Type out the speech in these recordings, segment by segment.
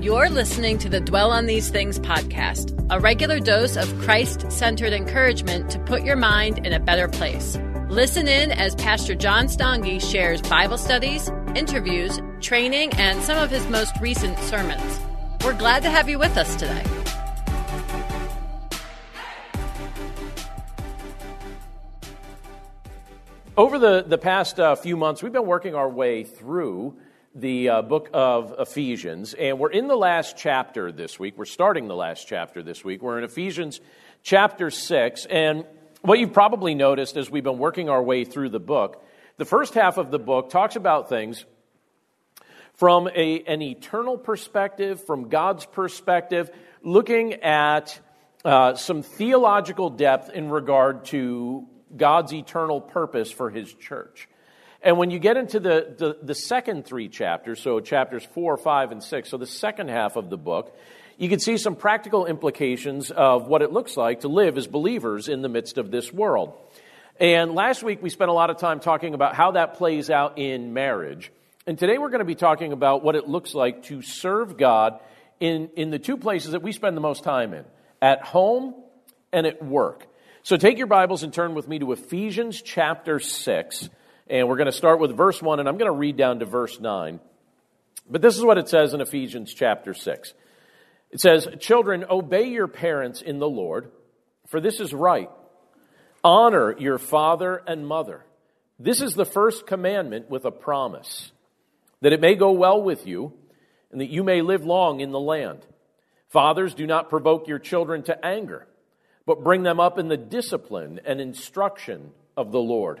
You're listening to the Dwell on These Things podcast, a regular dose of Christ centered encouragement to put your mind in a better place. Listen in as Pastor John Stange shares Bible studies, interviews, training, and some of his most recent sermons. We're glad to have you with us today. Over the, the past uh, few months, we've been working our way through the uh, book of Ephesians, and we're in the last chapter this week. We're starting the last chapter this week. We're in Ephesians chapter 6, and what you've probably noticed as we've been working our way through the book, the first half of the book talks about things from a, an eternal perspective, from God's perspective, looking at uh, some theological depth in regard to God's eternal purpose for his church. And when you get into the, the, the, second three chapters, so chapters four, five, and six, so the second half of the book, you can see some practical implications of what it looks like to live as believers in the midst of this world. And last week we spent a lot of time talking about how that plays out in marriage. And today we're going to be talking about what it looks like to serve God in, in the two places that we spend the most time in at home and at work. So take your Bibles and turn with me to Ephesians chapter 6. And we're going to start with verse 1, and I'm going to read down to verse 9. But this is what it says in Ephesians chapter 6. It says, Children, obey your parents in the Lord, for this is right. Honor your father and mother. This is the first commandment with a promise, that it may go well with you, and that you may live long in the land. Fathers, do not provoke your children to anger, but bring them up in the discipline and instruction of the Lord.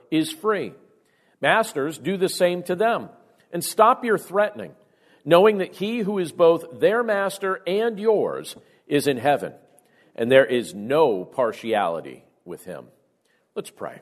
is free. Masters, do the same to them. And stop your threatening, knowing that he who is both their master and yours is in heaven, and there is no partiality with him. Let's pray.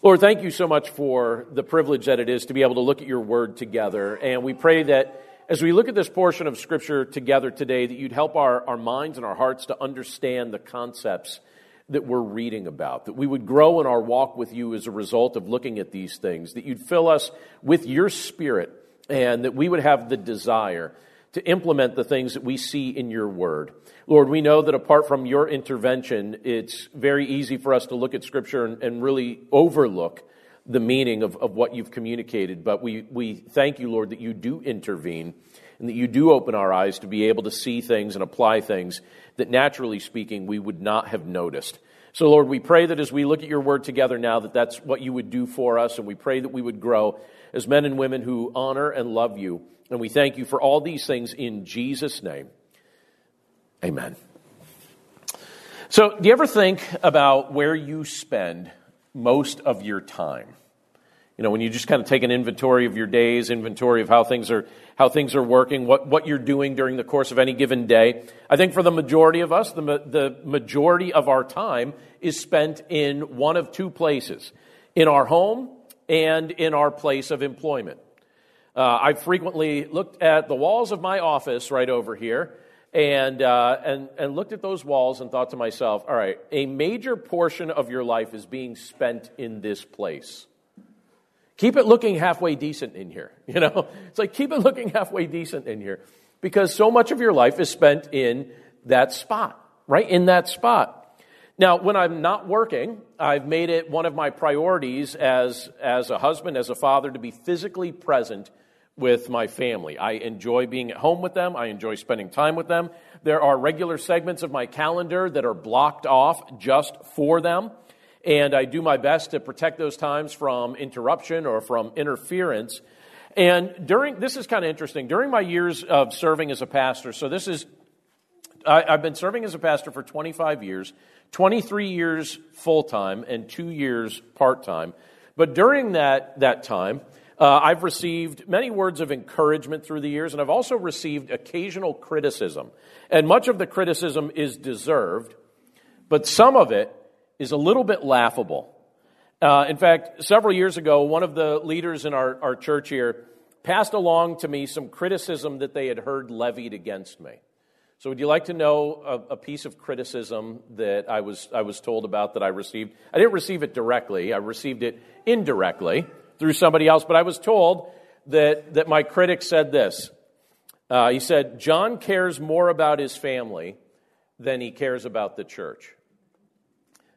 Lord, thank you so much for the privilege that it is to be able to look at your word together. And we pray that as we look at this portion of Scripture together today, that you'd help our, our minds and our hearts to understand the concepts that we're reading about, that we would grow in our walk with you as a result of looking at these things, that you'd fill us with your spirit, and that we would have the desire to implement the things that we see in your word. Lord, we know that apart from your intervention, it's very easy for us to look at Scripture and, and really overlook the meaning of, of what you've communicated. But we, we thank you, Lord, that you do intervene and that you do open our eyes to be able to see things and apply things that naturally speaking we would not have noticed. So, Lord, we pray that as we look at your word together now, that that's what you would do for us, and we pray that we would grow as men and women who honor and love you. And we thank you for all these things in Jesus' name. Amen. So, do you ever think about where you spend most of your time? You know, when you just kind of take an inventory of your days, inventory of how things are, how things are working, what, what you're doing during the course of any given day. I think for the majority of us, the, the majority of our time is spent in one of two places in our home and in our place of employment. Uh, I've frequently looked at the walls of my office right over here and, uh, and, and looked at those walls and thought to myself, all right, a major portion of your life is being spent in this place. Keep it looking halfway decent in here. You know, it's like keep it looking halfway decent in here because so much of your life is spent in that spot, right? In that spot. Now, when I'm not working, I've made it one of my priorities as, as a husband, as a father, to be physically present with my family. I enjoy being at home with them. I enjoy spending time with them. There are regular segments of my calendar that are blocked off just for them and I do my best to protect those times from interruption or from interference. And during, this is kind of interesting, during my years of serving as a pastor, so this is, I, I've been serving as a pastor for 25 years, 23 years full time, and two years part time. But during that, that time, Uh, I've received many words of encouragement through the years, and I've also received occasional criticism. And much of the criticism is deserved, but some of it is a little bit laughable. Uh, in fact, several years ago, one of the leaders in our, our church here passed along to me some criticism that they had heard levied against me. So, would you like to know a, a, piece of criticism that I was, I was told about that I received? I didn't receive it directly, I received it indirectly through somebody else, but I was told that, that my critic said this. Uh, he said, John cares more about his family than he cares about the church.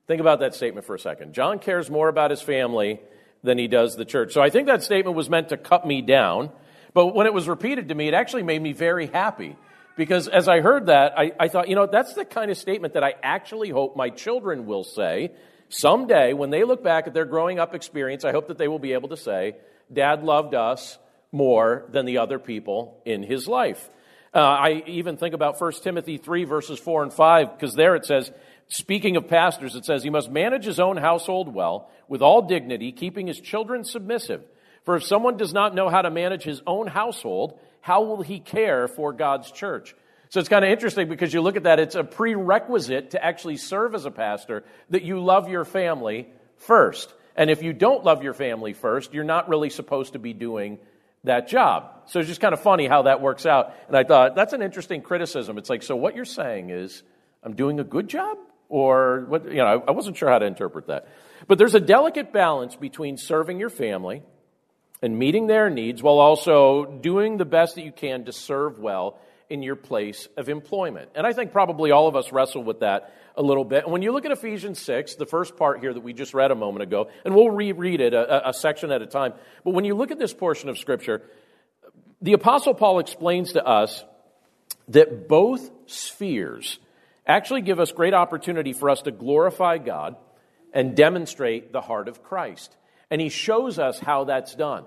Think about that statement for a second. John cares more about his family than he does the church. So I think that statement was meant to cut me down, but when it was repeated to me, it actually made me very happy. Because as I heard that, I, I thought, you know, that's the kind of statement that I actually hope my children will say Someday, when they look back at their growing up experience, I hope that they will be able to say, Dad loved us more than the other people in his life. Uh, I even think about 1 Timothy 3, verses 4 and 5, because there it says, speaking of pastors, it says, He must manage his own household well, with all dignity, keeping his children submissive. For if someone does not know how to manage his own household, how will he care for God's church? So it's kind of interesting because you look at that, it's a prerequisite to actually serve as a pastor that you love your family first. And if you don't love your family first, you're not really supposed to be doing that job. So it's just kind of funny how that works out. And I thought, that's an interesting criticism. It's like, so what you're saying is, I'm doing a good job? Or what, you know, I wasn't sure how to interpret that. But there's a delicate balance between serving your family and meeting their needs while also doing the best that you can to serve well in your place of employment. And I think probably all of us wrestle with that a little bit. And when you look at Ephesians 6, the first part here that we just read a moment ago, and we'll reread it a, a section at a time, but when you look at this portion of Scripture, the Apostle Paul explains to us that both spheres actually give us great opportunity for us to glorify God and demonstrate the heart of Christ. And he shows us how that's done.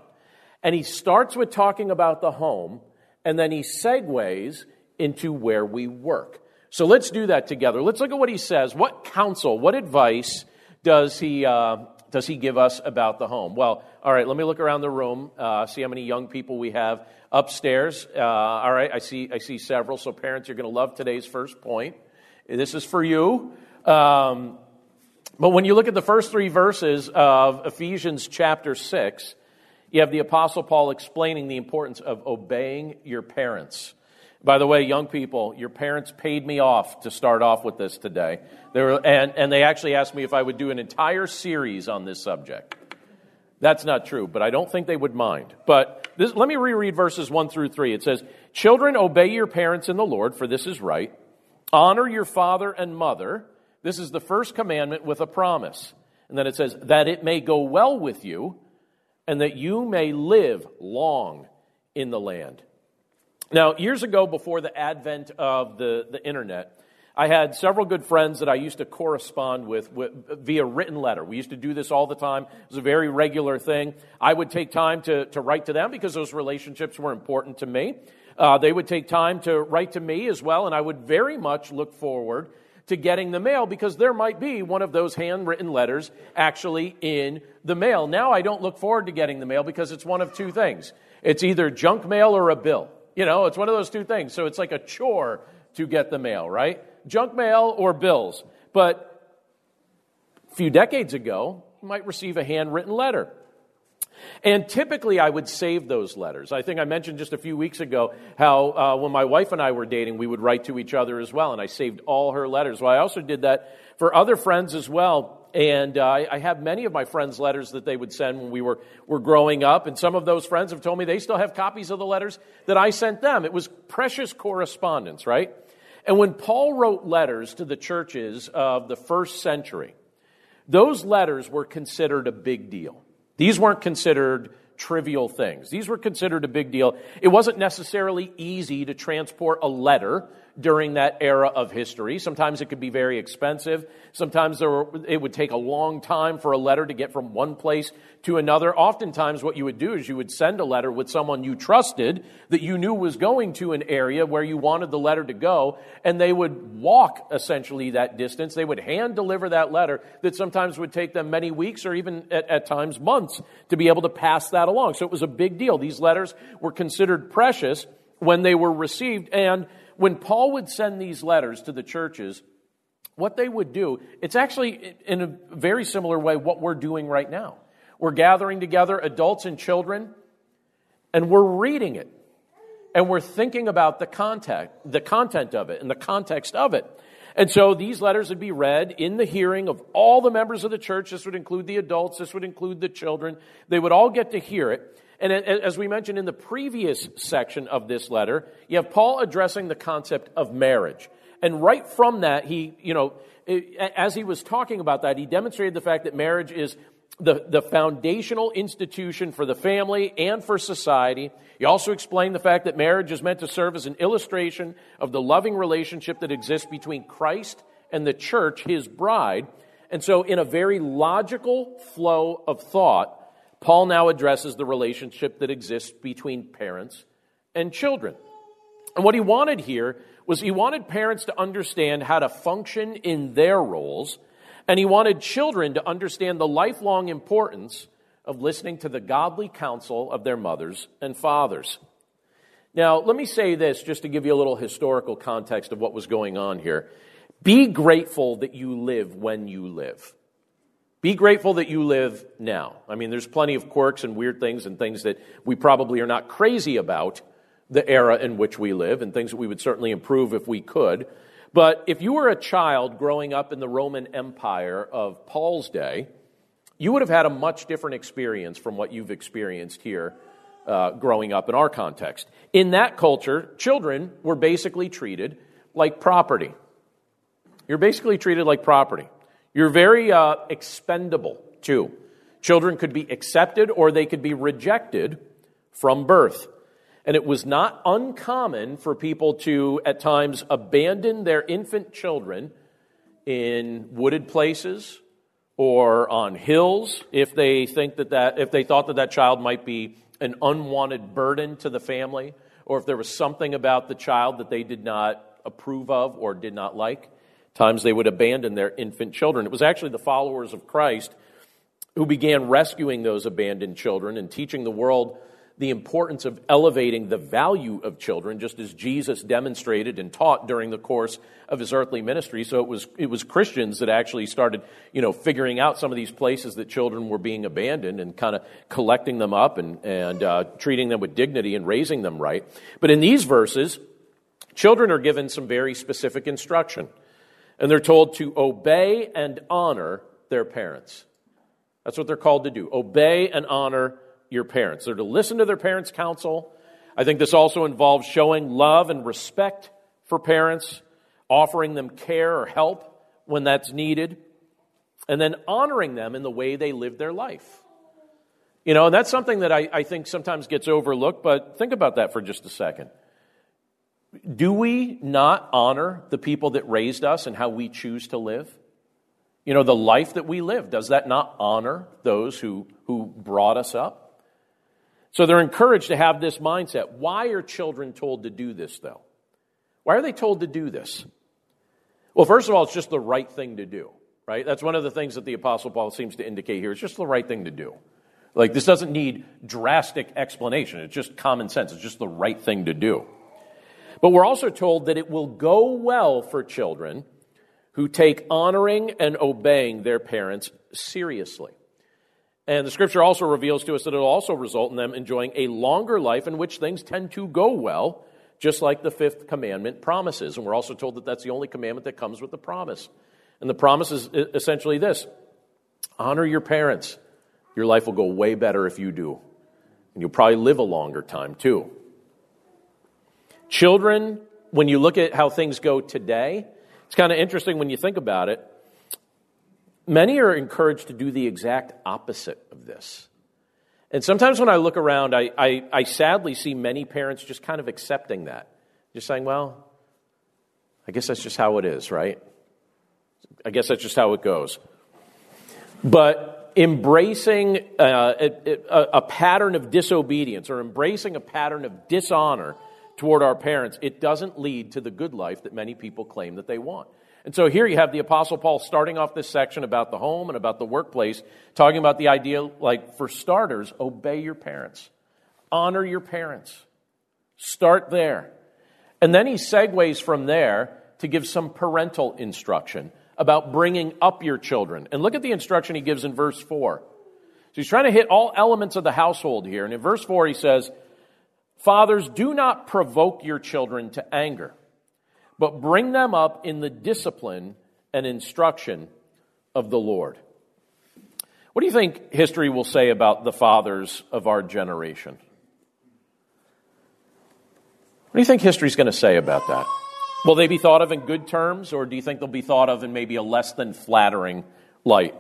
And he starts with talking about the home and then he segues into where we work. So let's do that together. Let's look at what he says. What counsel, what advice does he, uh, does he give us about the home? Well, all right, let me look around the room, uh, see how many young people we have upstairs. Uh, all right, I see, I see several. So, parents, you're going to love today's first point. This is for you. Um, but when you look at the first three verses of Ephesians chapter 6, you have the Apostle Paul explaining the importance of obeying your parents. By the way, young people, your parents paid me off to start off with this today. They were, and, and they actually asked me if I would do an entire series on this subject. That's not true, but I don't think they would mind. But this, let me reread verses 1 through 3. It says, Children, obey your parents in the Lord, for this is right. Honor your father and mother. This is the first commandment with a promise. And then it says, that it may go well with you and that you may live long in the land. Now, years ago, before the advent of the, the internet, I had several good friends that I used to correspond with, with, via written letter. We used to do this all the time. It was a very regular thing. I would take time to, to write to them because those relationships were important to me. Uh, they would take time to write to me as well, and I would very much look forward to getting the mail because there might be one of those handwritten letters actually in the mail. Now I don't look forward to getting the mail because it's one of two things. It's either junk mail or a bill. You know, it's one of those two things. So it's like a chore to get the mail, right? Junk mail or bills. But a few decades ago, you might receive a handwritten letter. And typically, I would save those letters. I think I mentioned just a few weeks ago how uh, when my wife and I were dating, we would write to each other as well, and I saved all her letters. Well, I also did that for other friends as well. And uh, I have many of my friends' letters that they would send when we were, were growing up. And some of those friends have told me they still have copies of the letters that I sent them. It was precious correspondence, right? And when Paul wrote letters to the churches of the first century, those letters were considered a big deal. These weren't considered trivial things. These were considered a big deal. It wasn't necessarily easy to transport a letter during that era of history. Sometimes it could be very expensive. Sometimes were, it would take a long time for a letter to get from one place to another. Oftentimes, what you would do is you would send a letter with someone you trusted that you knew was going to an area where you wanted the letter to go, and they would walk essentially that distance. They would hand deliver that letter that sometimes would take them many weeks or even at, at times months to be able to pass that along. So it was a big deal. These letters were considered precious when they were received, and when Paul would send these letters to the churches, what they would do, it's actually in a very similar way what we're doing right now. We're gathering together, adults and children, and we're reading it. And we're thinking about the content, the content of it and the context of it. And so these letters would be read in the hearing of all the members of the church. This would include the adults, this would include the children. They would all get to hear it. And as we mentioned in the previous section of this letter, you have Paul addressing the concept of marriage. And right from that, he, you know, as he was talking about that, he demonstrated the fact that marriage is the, the foundational institution for the family and for society. He also explained the fact that marriage is meant to serve as an illustration of the loving relationship that exists between Christ and the church, his bride. And so, in a very logical flow of thought, Paul now addresses the relationship that exists between parents and children. And what he wanted here was he wanted parents to understand how to function in their roles, and he wanted children to understand the lifelong importance of listening to the godly counsel of their mothers and fathers. Now, let me say this just to give you a little historical context of what was going on here. Be grateful that you live when you live. Be grateful that you live now. I mean, there's plenty of quirks and weird things and things that we probably are not crazy about the era in which we live and things that we would certainly improve if we could. But if you were a child growing up in the Roman Empire of Paul's day, you would have had a much different experience from what you've experienced here uh, growing up in our context. In that culture, children were basically treated like property. You're basically treated like property. You're very uh, expendable, too. Children could be accepted or they could be rejected from birth. And it was not uncommon for people to, at times, abandon their infant children in wooded places or on hills if they think that, that if they thought that that child might be an unwanted burden to the family or if there was something about the child that they did not approve of or did not like Times they would abandon their infant children. It was actually the followers of Christ who began rescuing those abandoned children and teaching the world the importance of elevating the value of children, just as Jesus demonstrated and taught during the course of his earthly ministry. So it was, it was Christians that actually started, you know, figuring out some of these places that children were being abandoned and kind of collecting them up and, and uh, treating them with dignity and raising them right. But in these verses, children are given some very specific instruction. And they're told to obey and honor their parents. That's what they're called to do obey and honor your parents. They're to listen to their parents' counsel. I think this also involves showing love and respect for parents, offering them care or help when that's needed, and then honoring them in the way they live their life. You know, and that's something that I, I think sometimes gets overlooked, but think about that for just a second. Do we not honor the people that raised us and how we choose to live? You know, the life that we live, does that not honor those who, who brought us up? So they're encouraged to have this mindset. Why are children told to do this, though? Why are they told to do this? Well, first of all, it's just the right thing to do, right? That's one of the things that the Apostle Paul seems to indicate here. It's just the right thing to do. Like, this doesn't need drastic explanation. It's just common sense. It's just the right thing to do. But we're also told that it will go well for children who take honoring and obeying their parents seriously. And the scripture also reveals to us that it'll also result in them enjoying a longer life in which things tend to go well, just like the fifth commandment promises. And we're also told that that's the only commandment that comes with the promise. And the promise is essentially this honor your parents. Your life will go way better if you do. And you'll probably live a longer time too. Children, when you look at how things go today, it's kind of interesting when you think about it. Many are encouraged to do the exact opposite of this. And sometimes when I look around, I, I, I sadly see many parents just kind of accepting that. Just saying, well, I guess that's just how it is, right? I guess that's just how it goes. But embracing uh, a, a, a pattern of disobedience or embracing a pattern of dishonor toward our parents, it doesn't lead to the good life that many people claim that they want. And so here you have the Apostle Paul starting off this section about the home and about the workplace, talking about the idea, like, for starters, obey your parents, honor your parents. Start there. And then he segues from there to give some parental instruction about bringing up your children. And look at the instruction he gives in verse 4. So he's trying to hit all elements of the household here. And in verse 4, he says, Fathers, do not provoke your children to anger, but bring them up in the discipline and instruction of the Lord. What do you think history will say about the fathers of our generation? What do you think history is going to say about that? Will they be thought of in good terms, or do you think they'll be thought of in maybe a less than flattering light?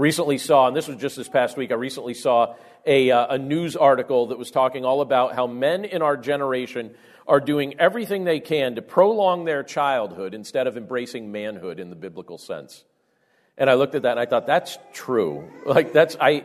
Recently saw, and this was just this past week, I recently saw a, uh, a news article that was talking all about how men in our generation are doing everything they can to prolong their childhood instead of embracing manhood in the biblical sense. And I looked at that and I thought, that's true. Like, that's, I,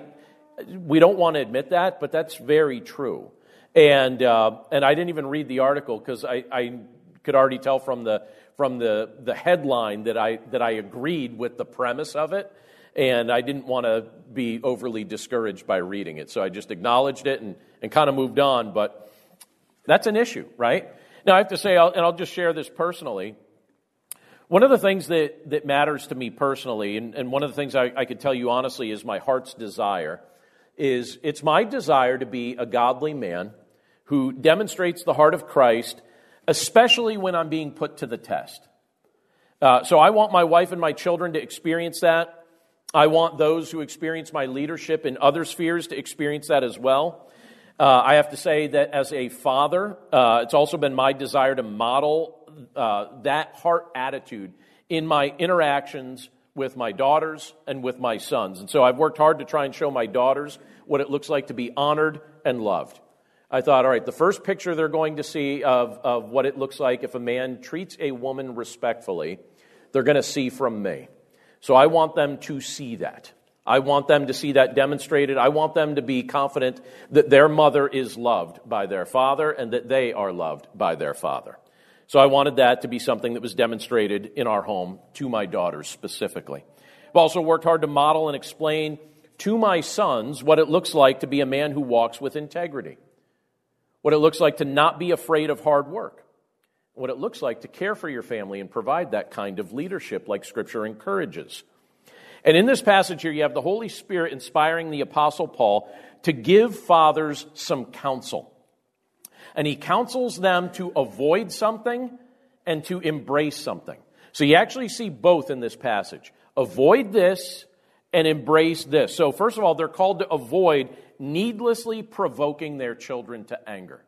we don't want to admit that, but that's very true. And, uh, and I didn't even read the article because I, I could already tell from the, from the, the headline that I, that I agreed with the premise of it and I didn't want to be overly discouraged by reading it. So I just acknowledged it and, and kind of moved on. But that's an issue, right? Now, I have to say, and I'll just share this personally. One of the things that, that matters to me personally, and, and one of the things I, I could tell you honestly is my heart's desire, is it's my desire to be a godly man who demonstrates the heart of Christ, especially when I'm being put to the test. Uh, so I want my wife and my children to experience that. I want those who experience my leadership in other spheres to experience that as well. Uh, I have to say that as a father, uh, it's also been my desire to model uh, that heart attitude in my interactions with my daughters and with my sons. And so I've worked hard to try and show my daughters what it looks like to be honored and loved. I thought, all right, the first picture they're going to see of, of what it looks like if a man treats a woman respectfully, they're going to see from me. So I want them to see that. I want them to see that demonstrated. I want them to be confident that their mother is loved by their father and that they are loved by their father. So I wanted that to be something that was demonstrated in our home to my daughters specifically. I've also worked hard to model and explain to my sons what it looks like to be a man who walks with integrity, what it looks like to not be afraid of hard work, what it looks like to care for your family and provide that kind of leadership like Scripture encourages. And in this passage here, you have the Holy Spirit inspiring the Apostle Paul to give fathers some counsel. And he counsels them to avoid something and to embrace something. So you actually see both in this passage avoid this and embrace this. So, first of all, they're called to avoid needlessly provoking their children to anger.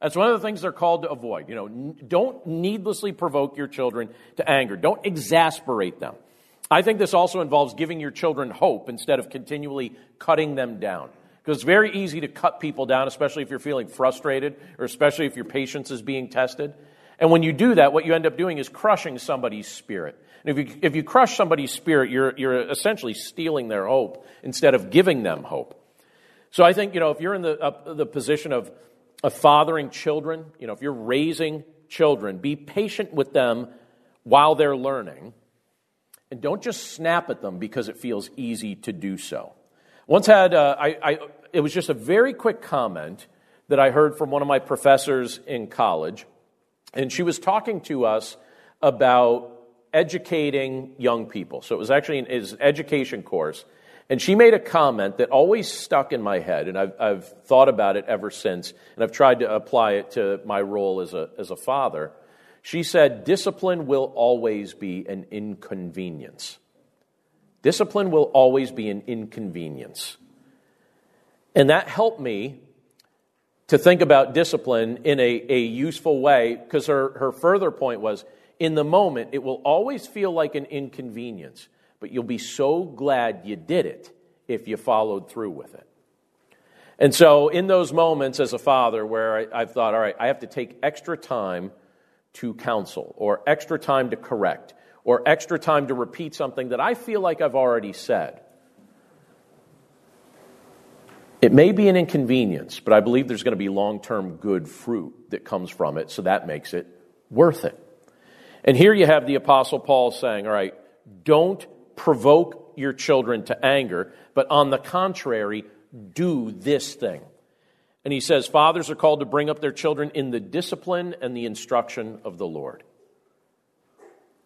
That's one of the things they're called to avoid. You know, don't needlessly provoke your children to anger. Don't exasperate them. I think this also involves giving your children hope instead of continually cutting them down. Because it's very easy to cut people down, especially if you're feeling frustrated or especially if your patience is being tested. And when you do that, what you end up doing is crushing somebody's spirit. And if you, if you crush somebody's spirit, you're, you're essentially stealing their hope instead of giving them hope. So I think, you know, if you're in the, uh, the position of of fathering children, you know, if you're raising children, be patient with them while they're learning. And don't just snap at them because it feels easy to do so. Once had, uh, I, I, it was just a very quick comment that I heard from one of my professors in college. And she was talking to us about educating young people. So it was actually an, an education course. And she made a comment that always stuck in my head, and I've, I've, thought about it ever since, and I've tried to apply it to my role as a, as a father. She said, Discipline will always be an inconvenience. Discipline will always be an inconvenience. And that helped me to think about discipline in a, a useful way because her, her further point was in the moment, it will always feel like an inconvenience but you'll be so glad you did it if you followed through with it. And so, in those moments as a father where I, have thought, all right, I have to take extra time to counsel, or extra time to correct, or extra time to repeat something that I feel like I've already said. It may be an inconvenience, but I believe there's going to be long term good fruit that comes from it, so that makes it worth it. And here you have the Apostle Paul saying, All right, don't provoke your children to anger, but on the contrary, do this thing. And he says, Fathers are called to bring up their children in the discipline and the instruction of the Lord.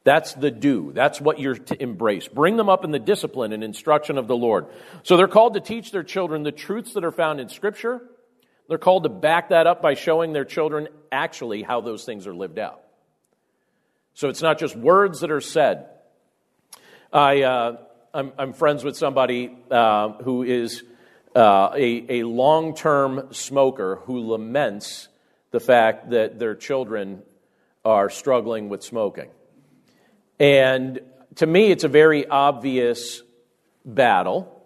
That's the do. That's what you're to embrace. Bring them up in the discipline and instruction of the Lord. So they're called to teach their children the truths that are found in Scripture. They're called to back that up by showing their children actually how those things are lived out. So it's not just words that are said. I, uh, I'm, I'm, friends with somebody uh, who is uh, a, a long term smoker who laments the fact that their children are struggling with smoking. And to me, it's a very obvious battle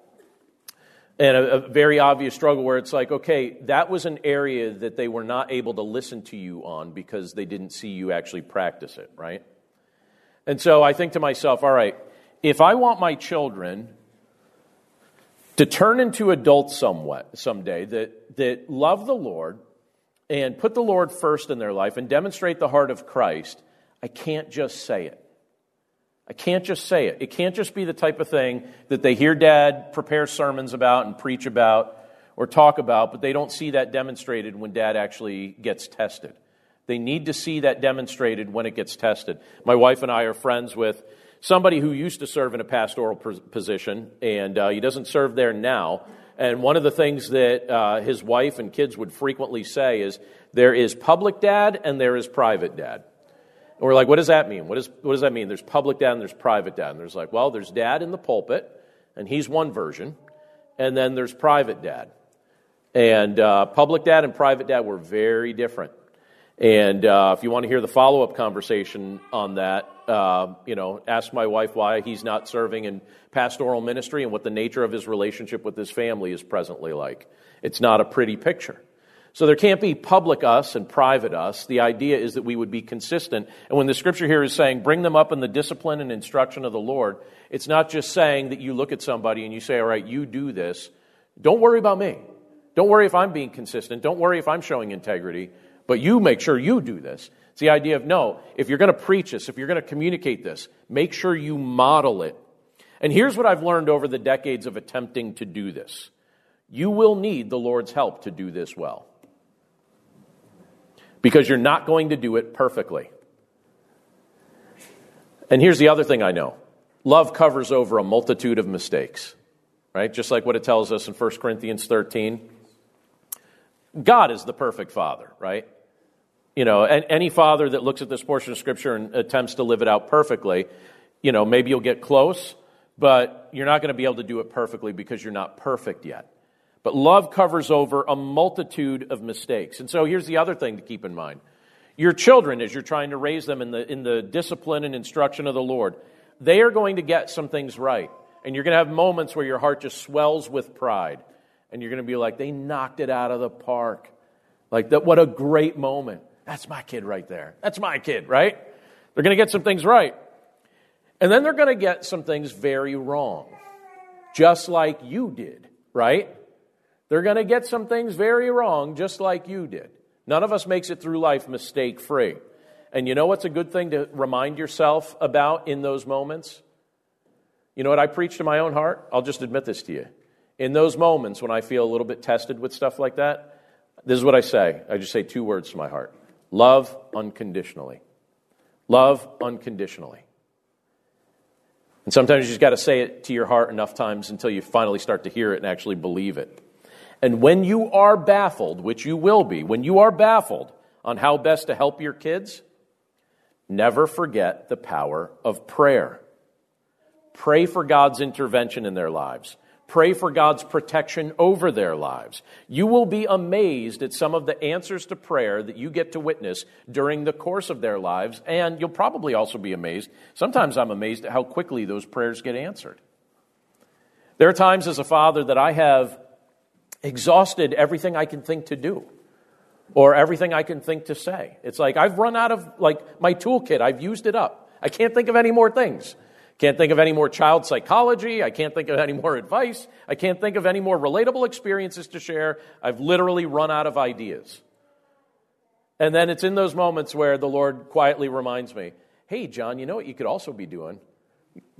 and a, a, very obvious struggle where it's like, okay, that was an area that they were not able to listen to you on because they didn't see you actually practice it, right? And so I think to myself, all right, if I want my children to turn into adults somewhat someday that, that love the Lord and put the Lord first in their life and demonstrate the heart of Christ, I can't just say it. I can't just say it. It can't just be the type of thing that they hear dad prepare sermons about and preach about or talk about, but they don't see that demonstrated when dad actually gets tested. They need to see that demonstrated when it gets tested. My wife and I are friends with somebody who used to serve in a pastoral position, and uh, he doesn't serve there now. And one of the things that uh, his wife and kids would frequently say is there is public dad and there is private dad. And we're like, what does that mean? What, is, what does that mean? There's public dad and there's private dad. And there's like, well, there's dad in the pulpit, and he's one version. And then there's private dad. And uh, public dad and private dad were very different. And uh, if you want to hear the follow up conversation on that, uh, you know, ask my wife why he's not serving in pastoral ministry and what the nature of his relationship with his family is presently like. It's not a pretty picture. So there can't be public us and private us. The idea is that we would be consistent. And when the scripture here is saying, bring them up in the discipline and instruction of the Lord, it's not just saying that you look at somebody and you say, all right, you do this. Don't worry about me. Don't worry if I'm being consistent. Don't worry if I'm showing integrity. But you make sure you do this. It's the idea of no, if you're going to preach this, if you're going to communicate this, make sure you model it. And here's what I've learned over the decades of attempting to do this you will need the Lord's help to do this well because you're not going to do it perfectly. And here's the other thing I know love covers over a multitude of mistakes, right? Just like what it tells us in 1 Corinthians 13. God is the perfect father, right? You know, any father that looks at this portion of Scripture and attempts to live it out perfectly, you know, maybe you'll get close, but you're not going to be able to do it perfectly because you're not perfect yet. But love covers over a multitude of mistakes. And so here's the other thing to keep in mind. Your children, as you're trying to raise them in the, in the discipline and instruction of the Lord, they are going to get some things right. And you're going to have moments where your heart just swells with pride. And you're going to be like, they knocked it out of the park. Like, that, what a great moment. That's my kid right there. That's my kid, right? They're going to get some things right. And then they're going to get some things very wrong, just like you did, right? They're going to get some things very wrong, just like you did. None of us makes it through life mistake free. And you know what's a good thing to remind yourself about in those moments? You know what I preach to my own heart? I'll just admit this to you. In those moments when I feel a little bit tested with stuff like that, this is what I say. I just say two words to my heart love unconditionally. Love unconditionally. And sometimes you just got to say it to your heart enough times until you finally start to hear it and actually believe it. And when you are baffled, which you will be, when you are baffled on how best to help your kids, never forget the power of prayer. Pray for God's intervention in their lives. Pray for God's protection over their lives. You will be amazed at some of the answers to prayer that you get to witness during the course of their lives, and you'll probably also be amazed. Sometimes I'm amazed at how quickly those prayers get answered. There are times as a father that I have exhausted everything I can think to do. or everything I can think to say. It's like I've run out of like my toolkit. I've used it up. I can't think of any more things. Can't think of any more child psychology. I can't think of any more advice. I can't think of any more relatable experiences to share. I've literally run out of ideas. And then it's in those moments where the Lord quietly reminds me, hey, John, you know what you could also be doing?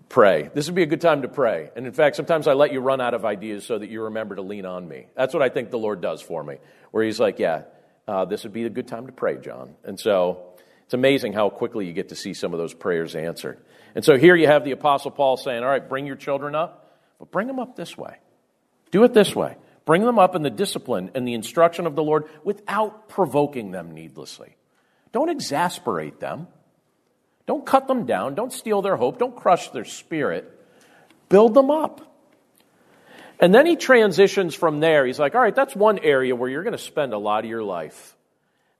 Pray. This would be a good time to pray. And in fact, sometimes I let you run out of ideas so that you remember to lean on me. That's what I think the Lord does for me, where He's like, yeah, uh, this would be a good time to pray, John. And so it's amazing how quickly you get to see some of those prayers answered. And so here you have the Apostle Paul saying, All right, bring your children up, but bring them up this way. Do it this way. Bring them up in the discipline and the instruction of the Lord without provoking them needlessly. Don't exasperate them. Don't cut them down. Don't steal their hope. Don't crush their spirit. Build them up. And then he transitions from there. He's like, all right, that's one area where you're going to spend a lot of your life.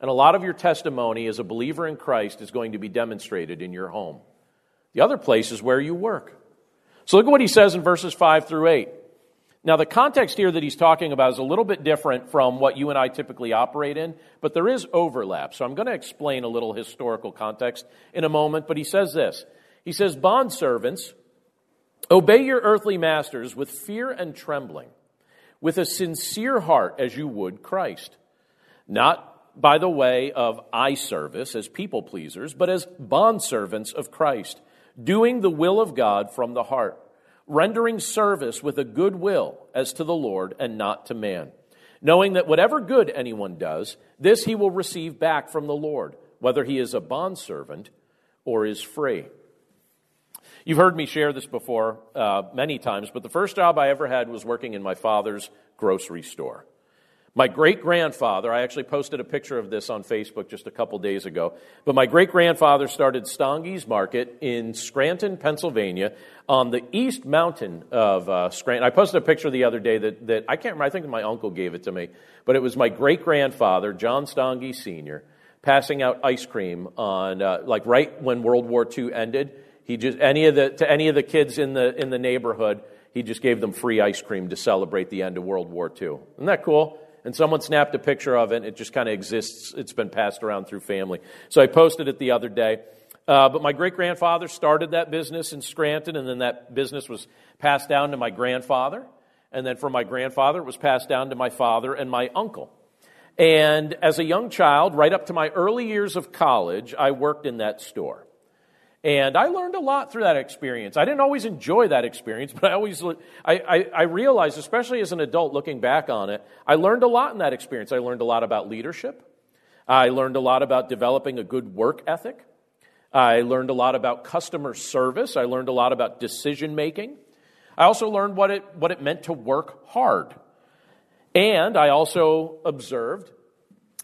And a lot of your testimony as a believer in Christ is going to be demonstrated in your home. The other place is where you work. So look at what he says in verses 5 through 8. Now, the context here that he's talking about is a little bit different from what you and I typically operate in, but there is overlap. So I'm going to explain a little historical context in a moment, but he says this. He says, Bondservants, obey your earthly masters with fear and trembling, with a sincere heart as you would Christ, not by the way of eye service as people pleasers, but as bondservants of Christ, doing the will of God from the heart rendering service with a good will as to the Lord and not to man, knowing that whatever good anyone does, this he will receive back from the Lord, whether he is a bondservant or is free. You've heard me share this before uh, many times, but the first job I ever had was working in my father's grocery store. My great grandfather, I actually posted a picture of this on Facebook just a couple days ago, but my great grandfather started Stange's Market in Scranton, Pennsylvania, on the east mountain of uh, Scranton. I posted a picture the other day that, that I can't remember, I think my uncle gave it to me, but it was my great grandfather, John Stange Sr., passing out ice cream on, uh, like right when World War II ended. He just, any of the, to any of the kids in the, in the neighborhood, he just gave them free ice cream to celebrate the end of World War II. Isn't that cool? And someone snapped a picture of it. It just kind of exists. It's been passed around through family. So I posted it the other day. Uh, but my great grandfather started that business in Scranton, and then that business was passed down to my grandfather. And then from my grandfather, it was passed down to my father and my uncle. And as a young child, right up to my early years of college, I worked in that store. And I learned a lot through that experience. I didn't always enjoy that experience, but I always, I, I, I, realized, especially as an adult looking back on it, I learned a lot in that experience. I learned a lot about leadership. I learned a lot about developing a good work ethic. I learned a lot about customer service. I learned a lot about decision making. I also learned what it, what it meant to work hard. And I also observed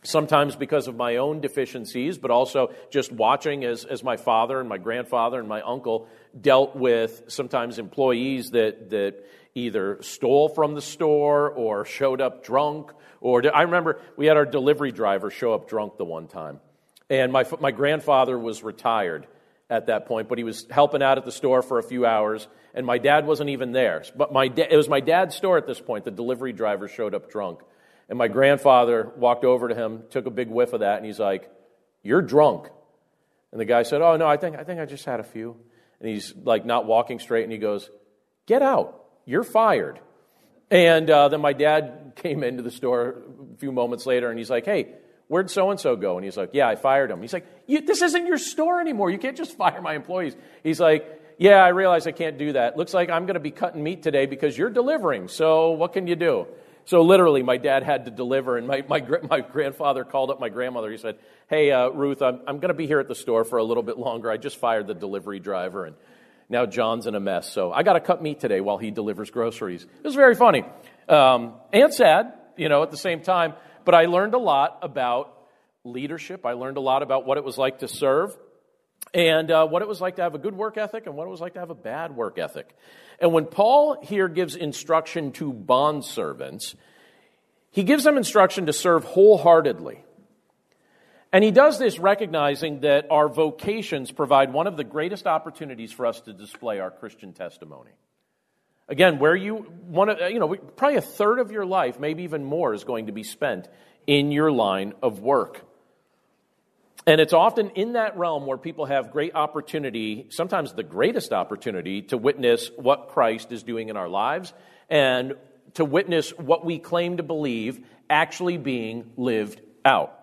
sometimes because of my own deficiencies, but also just watching as, as my father and my grandfather and my uncle dealt with sometimes employees that, that either stole from the store or showed up drunk. Or I remember we had our delivery driver show up drunk the one time. And my, my grandfather was retired at that point, but he was helping out at the store for a few hours, and my dad wasn't even there. But my da- it was my dad's store at this point. The delivery driver showed up drunk. And my grandfather walked over to him, took a big whiff of that, and he's like, You're drunk. And the guy said, Oh, no, I think, I think I just had a few. And he's like not walking straight, and he goes, Get out. You're fired. And uh, then my dad came into the store a few moments later, and he's like, Hey, where'd so and so go? And he's like, Yeah, I fired him. He's like, This isn't your store anymore. You can't just fire my employees. He's like, Yeah, I realize I can't do that. Looks like I'm going to be cutting meat today because you're delivering. So what can you do? So literally, my dad had to deliver, and my, my, my grandfather called up my grandmother. He said, Hey, uh, Ruth, I'm, I'm going to be here at the store for a little bit longer. I just fired the delivery driver, and now John's in a mess. So I got to cut meat today while he delivers groceries. It was very funny um, and sad, you know, at the same time. But I learned a lot about leadership. I learned a lot about what it was like to serve and uh, what it was like to have a good work ethic and what it was like to have a bad work ethic. And when Paul here gives instruction to bondservants, he gives them instruction to serve wholeheartedly. And he does this recognizing that our vocations provide one of the greatest opportunities for us to display our Christian testimony. Again, where you want to, you know, probably a third of your life, maybe even more, is going to be spent in your line of work. And it's often in that realm where people have great opportunity, sometimes the greatest opportunity, to witness what Christ is doing in our lives and to witness what we claim to believe actually being lived out.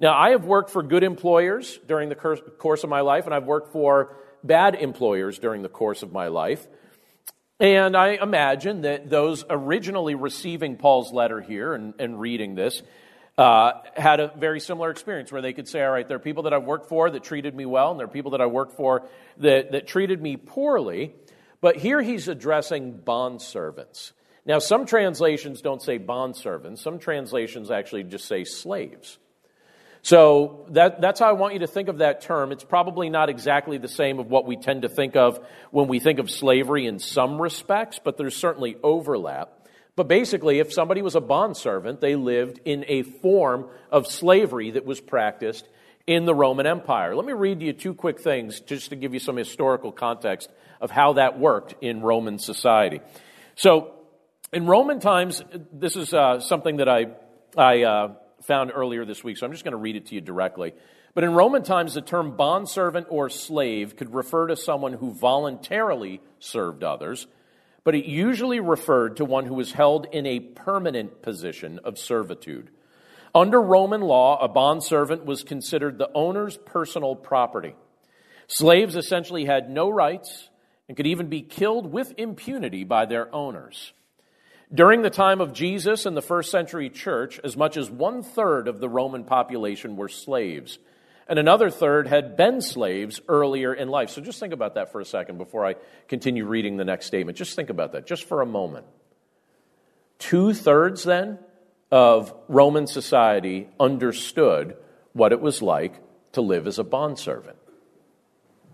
Now, I have worked for good employers during the course of my life, and I've worked for bad employers during the course of my life. And I imagine that those originally receiving Paul's letter here and, and reading this uh, had a very similar experience where they could say, all right, there are people that I've worked for that treated me well, and there are people that I worked for that, that treated me poorly. But here he's addressing bond servants. Now, some translations don't say bond servants, some translations actually just say slaves. So that, that's how I want you to think of that term. It's probably not exactly the same of what we tend to think of when we think of slavery in some respects, but there's certainly overlap. But basically, if somebody was a bondservant, they lived in a form of slavery that was practiced in the Roman Empire. Let me read you two quick things just to give you some historical context of how that worked in Roman society. So, in Roman times, this is uh, something that I, I uh, found earlier this week, so I'm just going to read it to you directly. But in Roman times, the term bondservant or slave could refer to someone who voluntarily served others but it usually referred to one who was held in a permanent position of servitude. Under Roman law, a bondservant was considered the owner's personal property. Slaves essentially had no rights and could even be killed with impunity by their owners. During the time of Jesus and the first century church, as much as one third of the Roman population were slaves and another third had been slaves earlier in life. So just think about that for a second before I continue reading the next statement. Just think about that, just for a moment. Two thirds then of Roman society understood what it was like to live as a bondservant.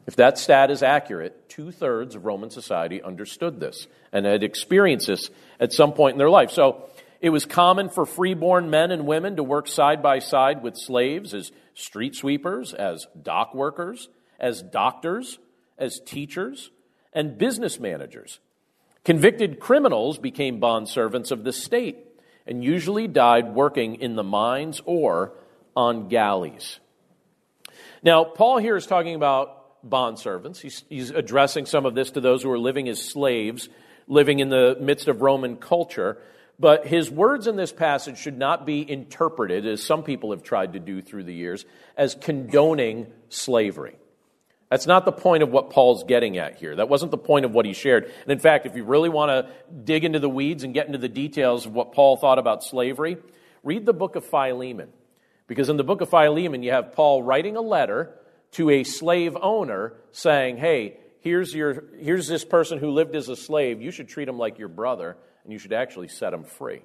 If that stat is accurate, two thirds of Roman society understood this and had experienced this at some point in their life. So it was common for freeborn men and women to work side by side with slaves as street sweepers, as dock workers, as doctors, as teachers, and business managers. Convicted criminals became bond servants of the state and usually died working in the mines or on galleys. Now, Paul here is talking about bond servants. He's, he's addressing some of this to those who are living as slaves, living in the midst of Roman culture. But his words in this passage should not be interpreted, as some people have tried to do through the years, as condoning slavery. That's not the point of what Paul's getting at here. That wasn't the point of what he shared. And in fact, if you really want to dig into the weeds and get into the details of what Paul thought about slavery, read the book of Philemon. Because in the book of Philemon, you have Paul writing a letter to a slave owner saying, Hey, here's, your, here's this person who lived as a slave. You should treat him like your brother and you should actually set them free.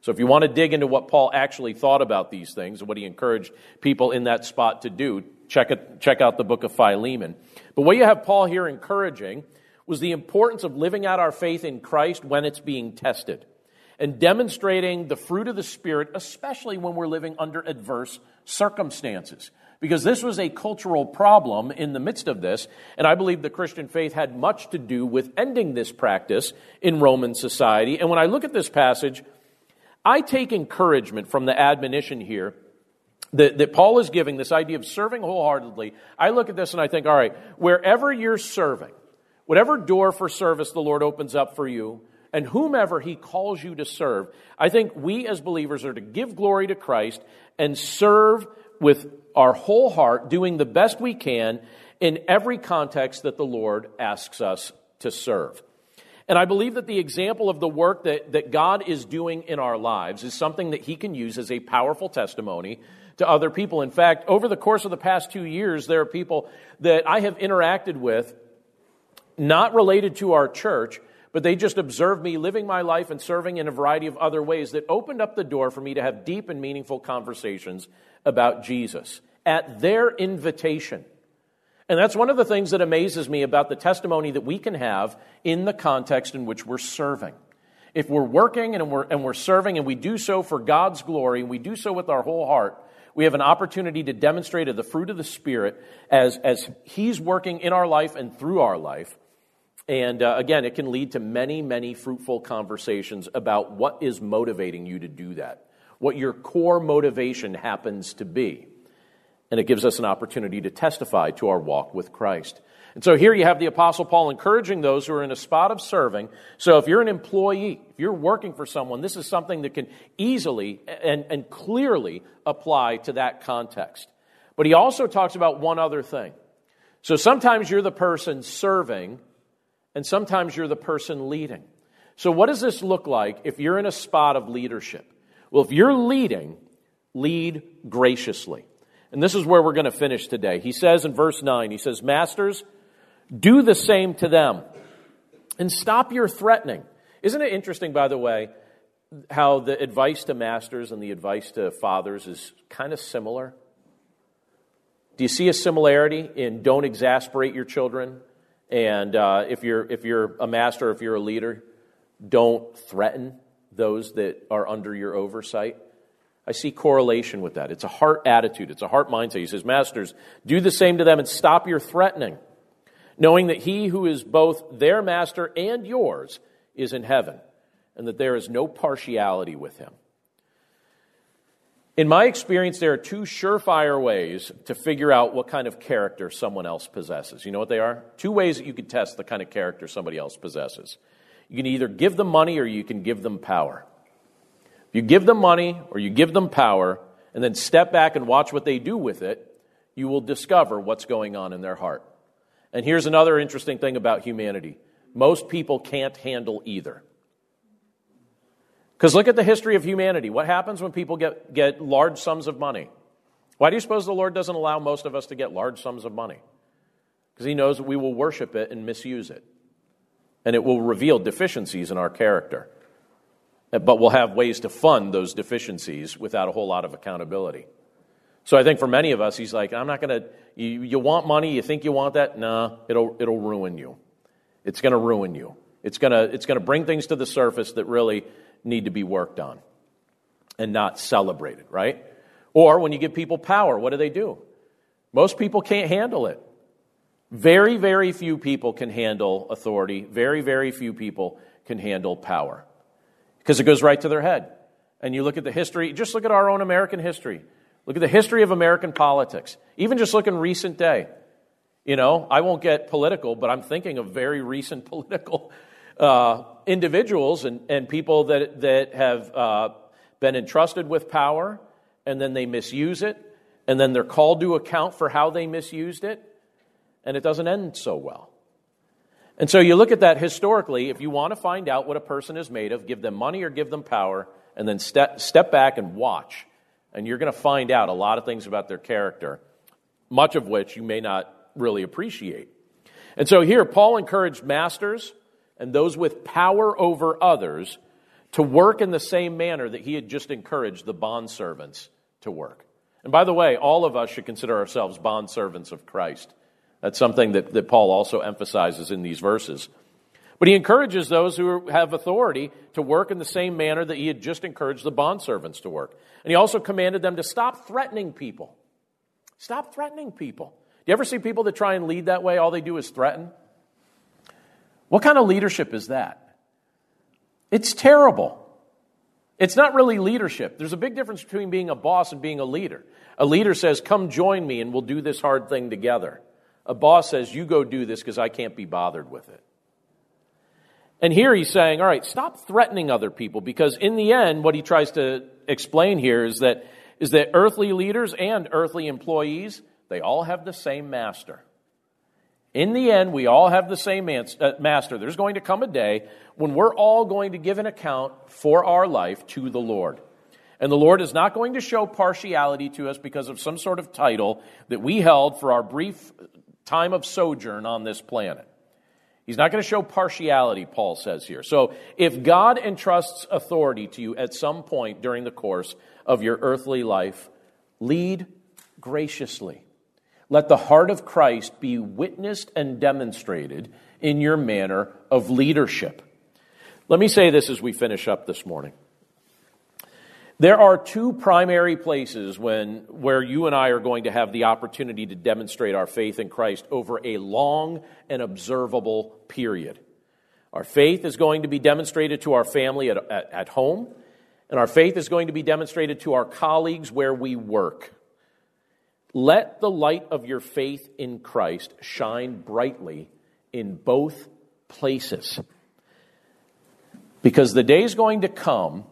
So, if you want to dig into what Paul actually thought about these things and what he encouraged people in that spot to do, check, it, check out the book of Philemon. But what you have Paul here encouraging was the importance of living out our faith in Christ when it's being tested and demonstrating the fruit of the Spirit, especially when we're living under adverse circumstances because this was a cultural problem in the midst of this, and I believe the Christian faith had much to do with ending this practice in Roman society. And when I look at this passage, I take encouragement from the admonition here that, that Paul is giving, this idea of serving wholeheartedly. I look at this and I think, all right, wherever you're serving, whatever door for service the Lord opens up for you, and whomever he calls you to serve, I think we as believers are to give glory to Christ and serve with our whole heart, doing the best we can in every context that the Lord asks us to serve. And I believe that the example of the work that, that God is doing in our lives is something that He can use as a powerful testimony to other people. In fact, over the course of the past two years, there are people that I have interacted with, not related to our church, but they just observed me living my life and serving in a variety of other ways that opened up the door for me to have deep and meaningful conversations about Jesus at their invitation. And that's one of the things that amazes me about the testimony that we can have in the context in which we're serving. If we're working and we're, and we're serving and we do so for God's glory and we do so with our whole heart, we have an opportunity to demonstrate the fruit of the Spirit as, as He's working in our life and through our life. And uh, again, it can lead to many, many fruitful conversations about what is motivating you to do that. What your core motivation happens to be. And it gives us an opportunity to testify to our walk with Christ. And so here you have the Apostle Paul encouraging those who are in a spot of serving. So if you're an employee, if you're working for someone, this is something that can easily and, and clearly apply to that context. But he also talks about one other thing. So sometimes you're the person serving, and sometimes you're the person leading. So, what does this look like if you're in a spot of leadership? Well, if you're leading, lead graciously. And this is where we're going to finish today. He says in verse 9, he says, Masters, do the same to them and stop your threatening. Isn't it interesting, by the way, how the advice to masters and the advice to fathers is kind of similar? Do you see a similarity in don't exasperate your children? And uh, if, you're, if you're a master, if you're a leader, don't threaten those that are under your oversight. I see correlation with that. It's a heart attitude, it's a heart mindset. He says, Masters, do the same to them and stop your threatening, knowing that he who is both their master and yours is in heaven, and that there is no partiality with him. In my experience, there are two surefire ways to figure out what kind of character someone else possesses. You know what they are? Two ways that you could test the kind of character somebody else possesses. You can either give them money or you can give them power. If you give them money or you give them power and then step back and watch what they do with it, you will discover what's going on in their heart. And here's another interesting thing about humanity most people can't handle either. Because look at the history of humanity. What happens when people get, get large sums of money? Why do you suppose the Lord doesn't allow most of us to get large sums of money? Because He knows that we will worship it and misuse it and it will reveal deficiencies in our character. Uh, but we'll have ways to fund those deficiencies without a whole lot of accountability. So I think for many of us, he's like, I'm not going to, you, you want money, you think you want that? Nah, it'll, it'll ruin you. It's going to ruin you. It's going to, it's going to bring things to the surface that really need to be worked on and not celebrated, right? Or when you give people power, what do they do? Most people can't handle it. Very, very few people can handle authority. Very, very few people can handle power because it goes right to their head. And you look at the history, just look at our own American history. Look at the history of American politics. Even just look in recent day. You know, I won't get political, but I'm thinking of very recent political uh, individuals and, and people that, that have uh, been entrusted with power and then they misuse it and then they're called to account for how they misused it and it doesn't end so well. And so you look at that historically, if you want to find out what a person is made of, give them money or give them power, and then step, step back and watch. And you're going to find out a lot of things about their character, much of which you may not really appreciate. And so here, Paul encouraged masters and those with power over others to work in the same manner that he had just encouraged the bondservants to work. And by the way, all of us should consider ourselves bondservants of Christ. That's something that, that Paul also emphasizes in these verses. But he encourages those who have authority to work in the same manner that he had just encouraged the bondservants to work. And he also commanded them to stop threatening people. Stop threatening people. Do you ever see people that try and lead that way? All they do is threaten? What kind of leadership is that? It's terrible. It's not really leadership. There's a big difference between being a boss and being a leader. A leader says, Come join me and we'll do this hard thing together. A boss says, You go do this because I can't be bothered with it. And here he's saying, All right, stop threatening other people because in the end, what he tries to explain here is that, is that earthly leaders and earthly employees, they all have the same master. In the end, we all have the same uh, master. There's going to come a day when we're all going to give an account for our life to the Lord. And the Lord is not going to show partiality to us because of some sort of title that we held for our brief time of sojourn on this planet. He's not going to show partiality, Paul says here. So if God entrusts authority to you at some point during the course of your earthly life, lead graciously. Let the heart of Christ be witnessed and demonstrated in your manner of leadership. Let me say this as we finish up this morning. There are two primary places when, where you and I are going to have the opportunity to demonstrate our faith in Christ over a long and observable period. Our faith is going to be demonstrated to our family at, at, at home, And our faith is going to be demonstrated to our colleagues where we work. Let the light of your faith in Christ shine brightly in both places. Because the day is going to come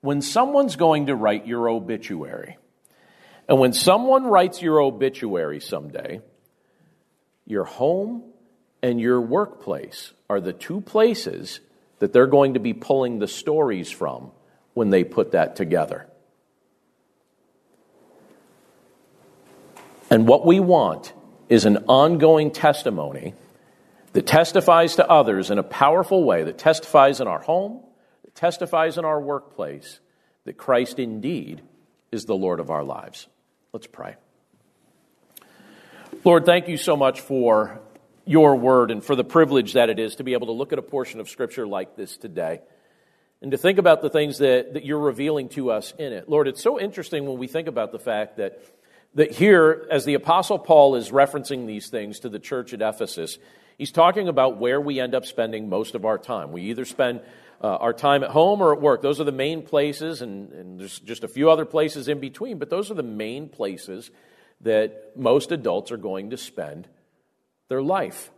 when someone's going to write your obituary. And when someone writes your obituary someday, your home and your workplace are the two places that they're going to be pulling the stories from when they put that together. And what we want is an ongoing testimony that testifies to others in a powerful way, that testifies in our home, testifies in our workplace, that Christ indeed is the Lord of our lives. Let's pray. Lord, thank you so much for your word and for the privilege that it is to be able to look at a portion of Scripture like this today and to think about the things that, that you're revealing to us in it. Lord, it's so interesting when we think about the fact that, that here, as the Apostle Paul is referencing these things to the church at Ephesus, he's talking about where we end up spending most of our time. We either spend uh, our time at home or at work. Those are the main places, and, and there's just a few other places in between, but those are the main places that most adults are going to spend their life.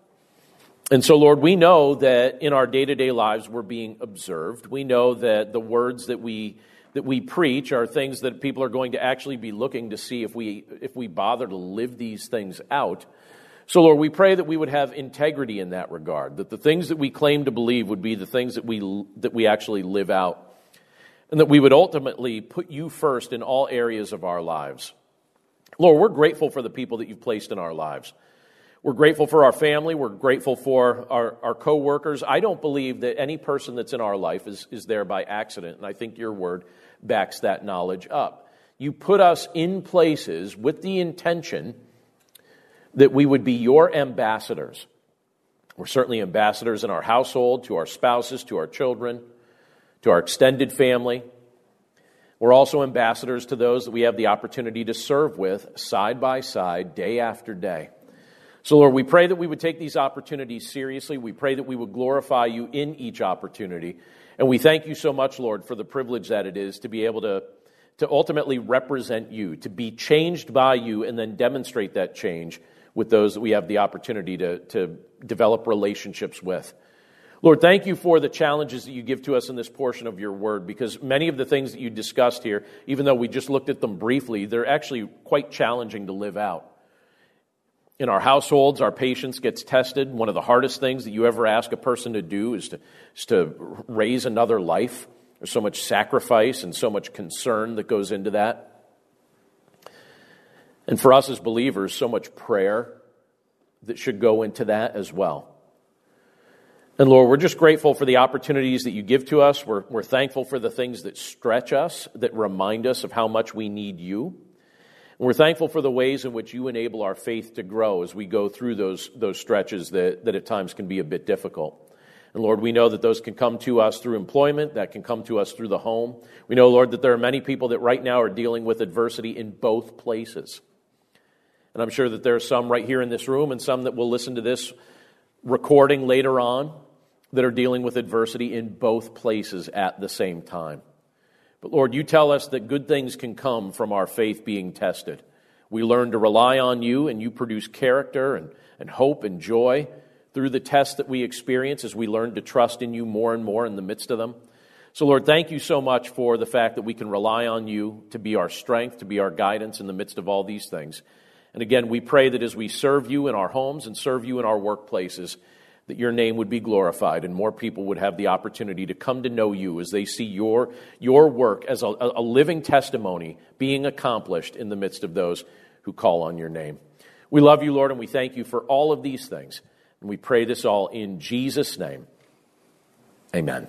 And so, Lord, we know that in our day to day lives we're being observed. We know that the words that we that we preach are things that people are going to actually be looking to see if we if we bother to live these things out. So, Lord, we pray that we would have integrity in that regard, that the things that we claim to believe would be the things that we, that we actually live out, and that we would ultimately put you first in all areas of our lives. Lord, we're grateful for the people that you've placed in our lives. We're grateful for our family. We're grateful for our, our co-workers. I don't believe that any person that's in our life is, is there by accident, and I think your word backs that knowledge up. You put us in places with the intention that we would be your ambassadors. We're certainly ambassadors in our household, to our spouses, to our children, to our extended family. We're also ambassadors to those that we have the opportunity to serve with side by side, day after day. So, Lord, we pray that we would take these opportunities seriously. We pray that we would glorify you in each opportunity. And we thank you so much, Lord, for the privilege that it is to be able to, to ultimately represent you, to be changed by you, and then demonstrate that change with those that we have the opportunity to, to develop relationships with. Lord, thank you for the challenges that you give to us in this portion of your word because many of the things that you discussed here, even though we just looked at them briefly, they're actually quite challenging to live out. In our households, our patience gets tested. One of the hardest things that you ever ask a person to do is to, is to raise another life. There's so much sacrifice and so much concern that goes into that. And for us as believers, so much prayer that should go into that as well. And Lord, we're just grateful for the opportunities that you give to us. We're, we're thankful for the things that stretch us, that remind us of how much we need you. And we're thankful for the ways in which you enable our faith to grow as we go through those, those stretches that, that at times can be a bit difficult. And Lord, we know that those can come to us through employment, that can come to us through the home. We know, Lord, that there are many people that right now are dealing with adversity in both places. And I'm sure that there are some right here in this room and some that will listen to this recording later on that are dealing with adversity in both places at the same time. But Lord, you tell us that good things can come from our faith being tested. We learn to rely on you, and you produce character and, and hope and joy through the tests that we experience as we learn to trust in you more and more in the midst of them. So, Lord, thank you so much for the fact that we can rely on you to be our strength, to be our guidance in the midst of all these things. And again, we pray that as we serve you in our homes and serve you in our workplaces, that your name would be glorified and more people would have the opportunity to come to know you as they see your, your work as a, a living testimony being accomplished in the midst of those who call on your name. We love you, Lord, and we thank you for all of these things. And we pray this all in Jesus' name. Amen.